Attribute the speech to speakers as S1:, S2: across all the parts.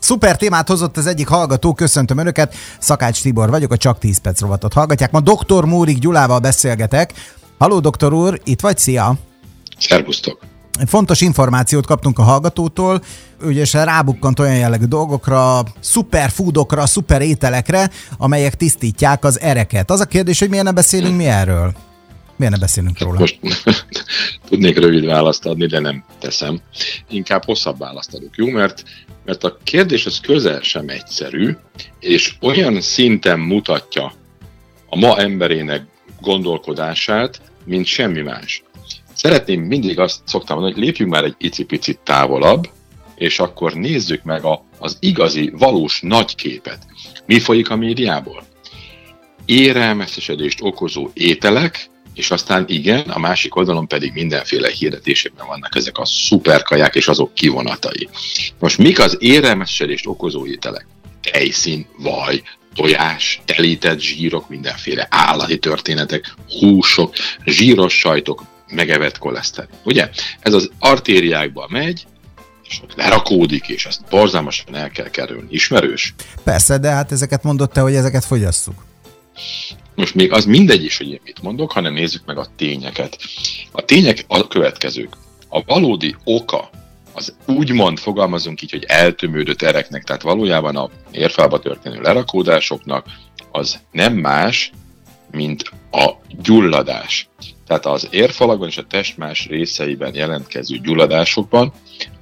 S1: Szuper témát hozott az egyik hallgató, köszöntöm Önöket, Szakács Tibor vagyok, a Csak 10 perc rovatot hallgatják. Ma dr. Múrik Gyulával beszélgetek. Haló, doktor úr, itt vagy? Szia!
S2: Szervusztok!
S1: Fontos információt kaptunk a hallgatótól, ugye rábukkant olyan jellegű dolgokra, szuperfoodokra, szuper ételekre, amelyek tisztítják az ereket. Az a kérdés, hogy miért nem beszélünk mi erről? Miért nem beszélünk róla?
S2: Most tudnék rövid választ adni, de nem teszem. Inkább hosszabb választ adok, jó? Mert, mert a kérdés az közel sem egyszerű, és olyan szinten mutatja a ma emberének gondolkodását, mint semmi más. Szeretném mindig azt szoktam mondani, hogy lépjünk már egy icipicit távolabb, és akkor nézzük meg a, az igazi, valós nagy képet. Mi folyik a médiából? Érelmeszesedést okozó ételek, és aztán igen, a másik oldalon pedig mindenféle hirdetésében vannak ezek a szuperkaják és azok kivonatai. Most mik az érelmessedést okozó ételek? Tejszín, vaj, tojás, telített zsírok, mindenféle állati történetek, húsok, zsíros sajtok, megevett koleszterin. Ugye? Ez az artériákba megy, és ott lerakódik, és ezt borzalmasan el kell kerülni. Ismerős?
S1: Persze, de hát ezeket mondott te, hogy ezeket fogyasszuk.
S2: Most még az mindegy is, hogy én mit mondok, hanem nézzük meg a tényeket. A tények a következők. A valódi oka az úgymond fogalmazunk így, hogy eltömődött ereknek, tehát valójában a érfába történő lerakódásoknak az nem más, mint a gyulladás. Tehát az érfalakban és a test más részeiben jelentkező gyulladásokban,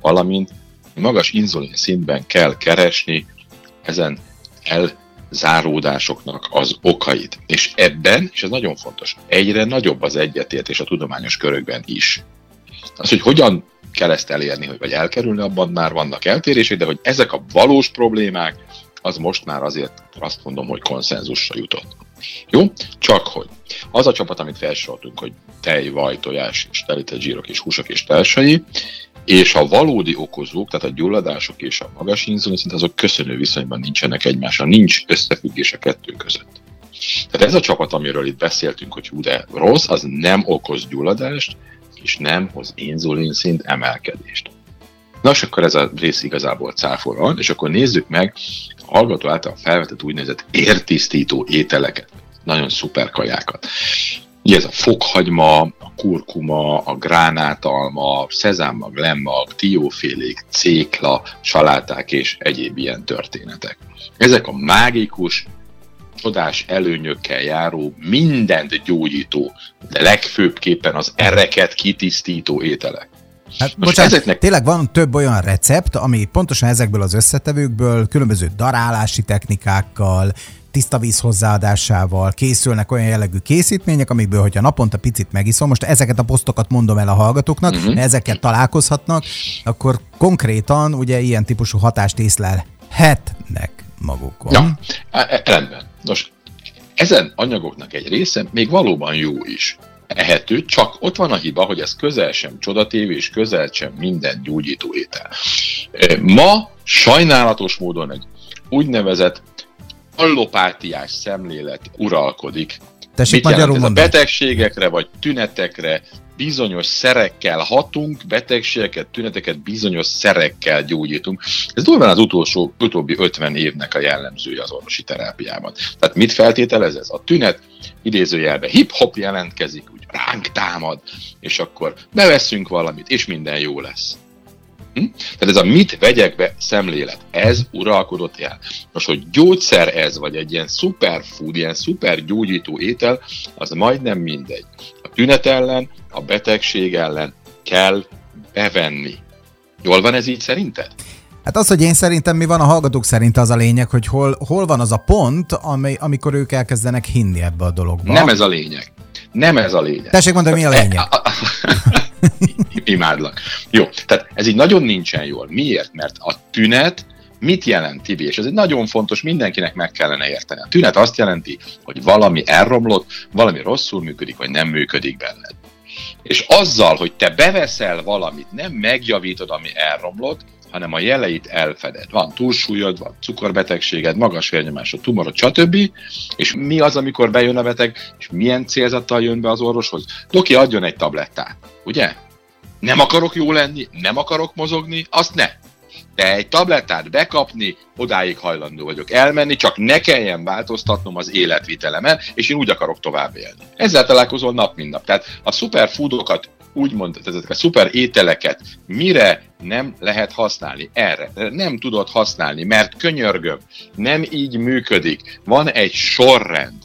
S2: valamint magas inzulin szintben kell keresni ezen el záródásoknak az okait. És ebben, és ez nagyon fontos, egyre nagyobb az egyetértés a tudományos körökben is. Az, hogy hogyan kell ezt elérni, vagy elkerülni, abban már vannak eltérések, de hogy ezek a valós problémák, az most már azért azt mondom, hogy konszenzusra jutott. Jó? Csak hogy az a csapat, amit felsoroltunk, hogy tej, vaj, tojás, és telített zsírok és húsok és társai, és a valódi okozók, tehát a gyulladások és a magas inzulin szint, azok köszönő viszonyban nincsenek egymással, nincs összefüggés a kettő között. Tehát ez a csapat, amiről itt beszéltünk, hogy hú, de rossz, az nem okoz gyulladást, és nem hoz inzulin szint emelkedést. Nos, akkor ez a rész igazából cáfolva van, és akkor nézzük meg a hallgató által felvetett úgynevezett értisztító ételeket, nagyon szuper kajákat. Ugye ez a fokhagyma, kurkuma, a gránátalma, szezámmag, lemmag, tiófélék, cékla, saláták és egyéb ilyen történetek. Ezek a mágikus, csodás előnyökkel járó, mindent gyógyító, de legfőbbképpen az ereket kitisztító ételek.
S1: Hát, Most bocsánat, ezeknek... tényleg van több olyan recept, ami pontosan ezekből az összetevőkből, különböző darálási technikákkal, tiszta víz hozzáadásával készülnek olyan jellegű készítmények, amikből, hogyha naponta picit megiszom, most ezeket a posztokat mondom el a hallgatóknak, uh-huh. mert ezeket találkozhatnak, akkor konkrétan ugye ilyen típusú hatást észlelhetnek magukon.
S2: Ja, e, e, rendben. Nos, ezen anyagoknak egy része még valóban jó is ehető, csak ott van a hiba, hogy ez közel sem csodatévő, és közel sem minden gyógyító étel. E, ma sajnálatos módon egy úgynevezett allopátiás szemlélet uralkodik.
S1: Tessék Mit jelent ez
S2: a betegségekre vagy tünetekre bizonyos szerekkel hatunk, betegségeket, tüneteket bizonyos szerekkel gyógyítunk. Ez durván az utolsó, utóbbi 50 évnek a jellemzője az orvosi terápiában. Tehát mit feltételez ez? A tünet idézőjelben hip-hop jelentkezik, úgy ránk támad, és akkor beveszünk valamit, és minden jó lesz. Hm? Tehát ez a mit vegyek be szemlélet, ez uralkodott el. Most, hogy gyógyszer ez, vagy egy ilyen superfood, ilyen szuper gyógyító étel, az majdnem mindegy. A tünet ellen, a betegség ellen kell bevenni. Jól van ez így szerinted?
S1: Hát az, hogy én szerintem mi van, a hallgatók szerint az a lényeg, hogy hol, hol van az a pont, amely, amikor ők elkezdenek hinni ebbe a dologba.
S2: Nem ez a lényeg. Nem ez a lényeg.
S1: Tessék mondani, mi a lényeg?
S2: Imádlak. Jó, tehát ez így nagyon nincsen jól. Miért? Mert a tünet mit jelent, Tibi? És ez egy nagyon fontos, mindenkinek meg kellene érteni. A tünet azt jelenti, hogy valami elromlott, valami rosszul működik, vagy nem működik benned. És azzal, hogy te beveszel valamit, nem megjavítod, ami elromlott, hanem a jeleit elfeded. Van túlsúlyod, van cukorbetegséged, magas vérnyomásod, tumorod, stb. És mi az, amikor bejön a beteg, és milyen célzattal jön be az orvoshoz? Doki, adjon egy tablettát, ugye? Nem akarok jó lenni, nem akarok mozogni, azt ne. de egy tablettát bekapni, odáig hajlandó vagyok elmenni, csak ne kelljen változtatnom az életvitelemen, és én úgy akarok tovább élni. Ezzel találkozol nap, mint nap. Tehát a szuperfoodokat úgymond ezeket a szuper ételeket mire nem lehet használni? Erre nem tudod használni, mert könyörgöm, nem így működik. Van egy sorrend.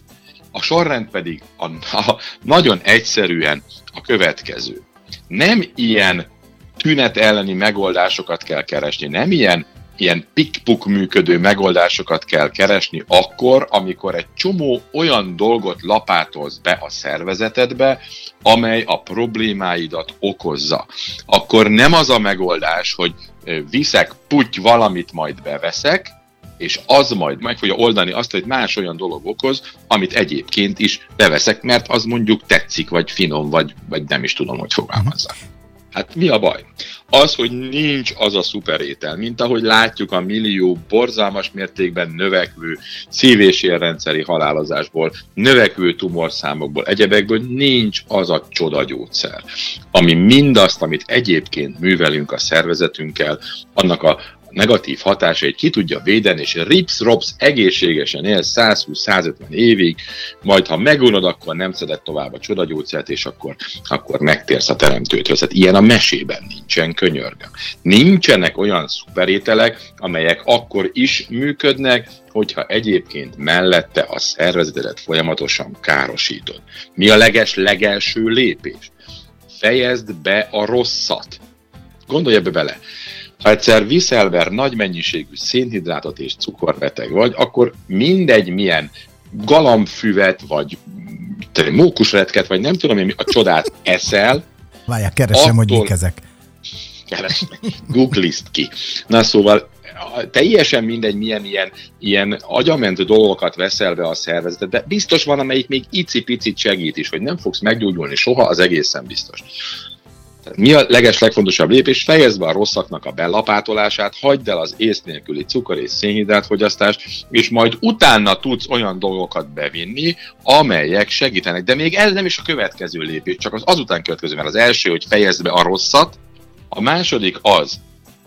S2: A sorrend pedig a, a, nagyon egyszerűen a következő. Nem ilyen tünet elleni megoldásokat kell keresni, nem ilyen ilyen pikpuk működő megoldásokat kell keresni akkor, amikor egy csomó olyan dolgot lapátolsz be a szervezetedbe, amely a problémáidat okozza. Akkor nem az a megoldás, hogy viszek puty valamit, majd beveszek, és az majd meg fogja oldani azt, hogy más olyan dolog okoz, amit egyébként is beveszek, mert az mondjuk tetszik, vagy finom, vagy, vagy nem is tudom, hogy fogalmazzak. Hát mi a baj? Az, hogy nincs az a szuperétel, mint ahogy látjuk a millió borzalmas mértékben növekvő szív- és érrendszeri halálozásból, növekvő tumorszámokból, egyebekből nincs az a csodagyógyszer, ami mindazt, amit egyébként művelünk a szervezetünkkel, annak a, negatív hatásait ki tudja védeni, és rips-rops egészségesen él 120-150 évig, majd ha megunod, akkor nem szedett tovább a csodagyógyszert, és akkor, akkor megtérsz a teremtőthöz. Hát ilyen a mesében nincsen, könyörgöm. Nincsenek olyan szuperételek, amelyek akkor is működnek, hogyha egyébként mellette a szervezetedet folyamatosan károsítod. Mi a leges legelső lépés? Fejezd be a rosszat. Gondolj ebbe bele. Ha egyszer viszelver nagy mennyiségű szénhidrátot és cukorbeteg vagy, akkor mindegy milyen galambfüvet, vagy mókusretket, vagy nem tudom én, a csodát eszel.
S1: Várják, keresem, attól... hogy mik ezek.
S2: Keresem, googlist ki. Na szóval teljesen mindegy, milyen ilyen, ilyen agyament dolgokat veszel be a szervezetet, de biztos van, amelyik még icipicit segít is, hogy nem fogsz meggyógyulni soha, az egészen biztos. Mi a leges legfontosabb lépés? Fejezd be a rosszaknak a belapátolását, hagyd el az ész nélküli cukor és szénhidrát fogyasztást, és majd utána tudsz olyan dolgokat bevinni, amelyek segítenek. De még ez nem is a következő lépés, csak az azután következő, mert az első, hogy fejezd be a rosszat, a második az,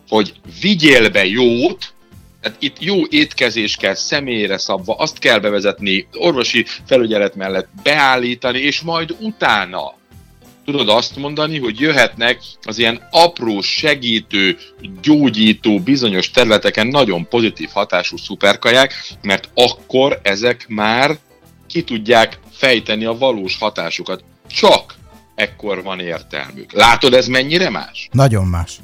S2: hogy vigyél be jót, tehát itt jó étkezés kell személyre szabva, azt kell bevezetni, orvosi felügyelet mellett beállítani, és majd utána tudod azt mondani, hogy jöhetnek az ilyen apró, segítő, gyógyító, bizonyos területeken nagyon pozitív hatású szuperkaják, mert akkor ezek már ki tudják fejteni a valós hatásukat. Csak ekkor van értelmük. Látod, ez mennyire más?
S1: Nagyon más.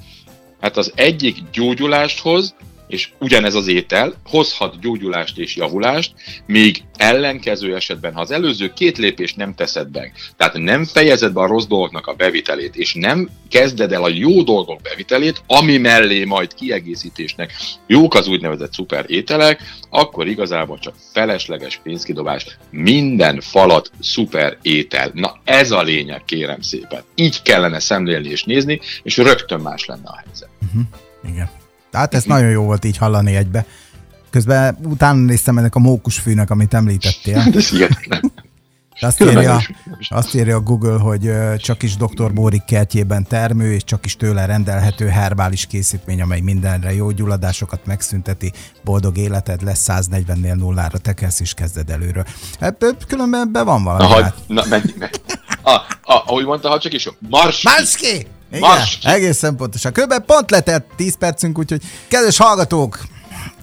S2: Hát az egyik gyógyulást hoz, és ugyanez az étel hozhat gyógyulást és javulást, míg ellenkező esetben, ha az előző két lépést nem teszed meg, tehát nem fejezed be a rossz dolgoknak a bevitelét, és nem kezded el a jó dolgok bevitelét, ami mellé majd kiegészítésnek jók az úgynevezett szuper ételek, akkor igazából csak felesleges pénzkidobás, minden falat szuper étel. Na ez a lényeg, kérem szépen. Így kellene szemlélni és nézni, és rögtön más lenne a helyzet.
S1: Uh-huh. Igen. Tehát ez nagyon jó volt így hallani egybe. Közben utána néztem ennek a mókusfűnek, amit említettél. Azt írja, azt írja a Google, hogy csak is Dr. Bórik kertjében termő, és csak is tőle rendelhető herbális készítmény, amely mindenre jó gyulladásokat megszünteti, boldog életed lesz 140-nél nullára, tekelsz és kezded előről. Hát, különben be van valami.
S2: Na, hát. na menj, menj. A, a, ahogy mondta, ha csak is mars.
S1: Marski! Igen, egészen pontosan. Kb. pont letett 10 percünk, úgyhogy kedves hallgatók,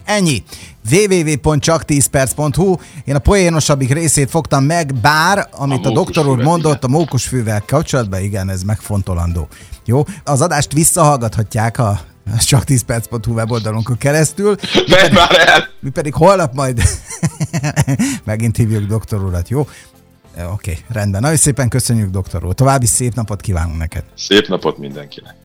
S1: ennyi www.csak10perc.hu Én a poénosabbik részét fogtam meg, bár, amit a, a doktor úr mondott igen. a mókusfűvel kapcsolatban, igen, ez megfontolandó. Jó? Az adást visszahallgathatják a csak 10 perc.hu weboldalunkon keresztül.
S2: Mi pedig!
S1: Mi pedig holnap majd megint hívjuk doktor urat, jó? Oké, okay, rendben. Nagyon szépen köszönjük, doktor úr. További szép napot kívánunk neked.
S2: Szép napot mindenkinek.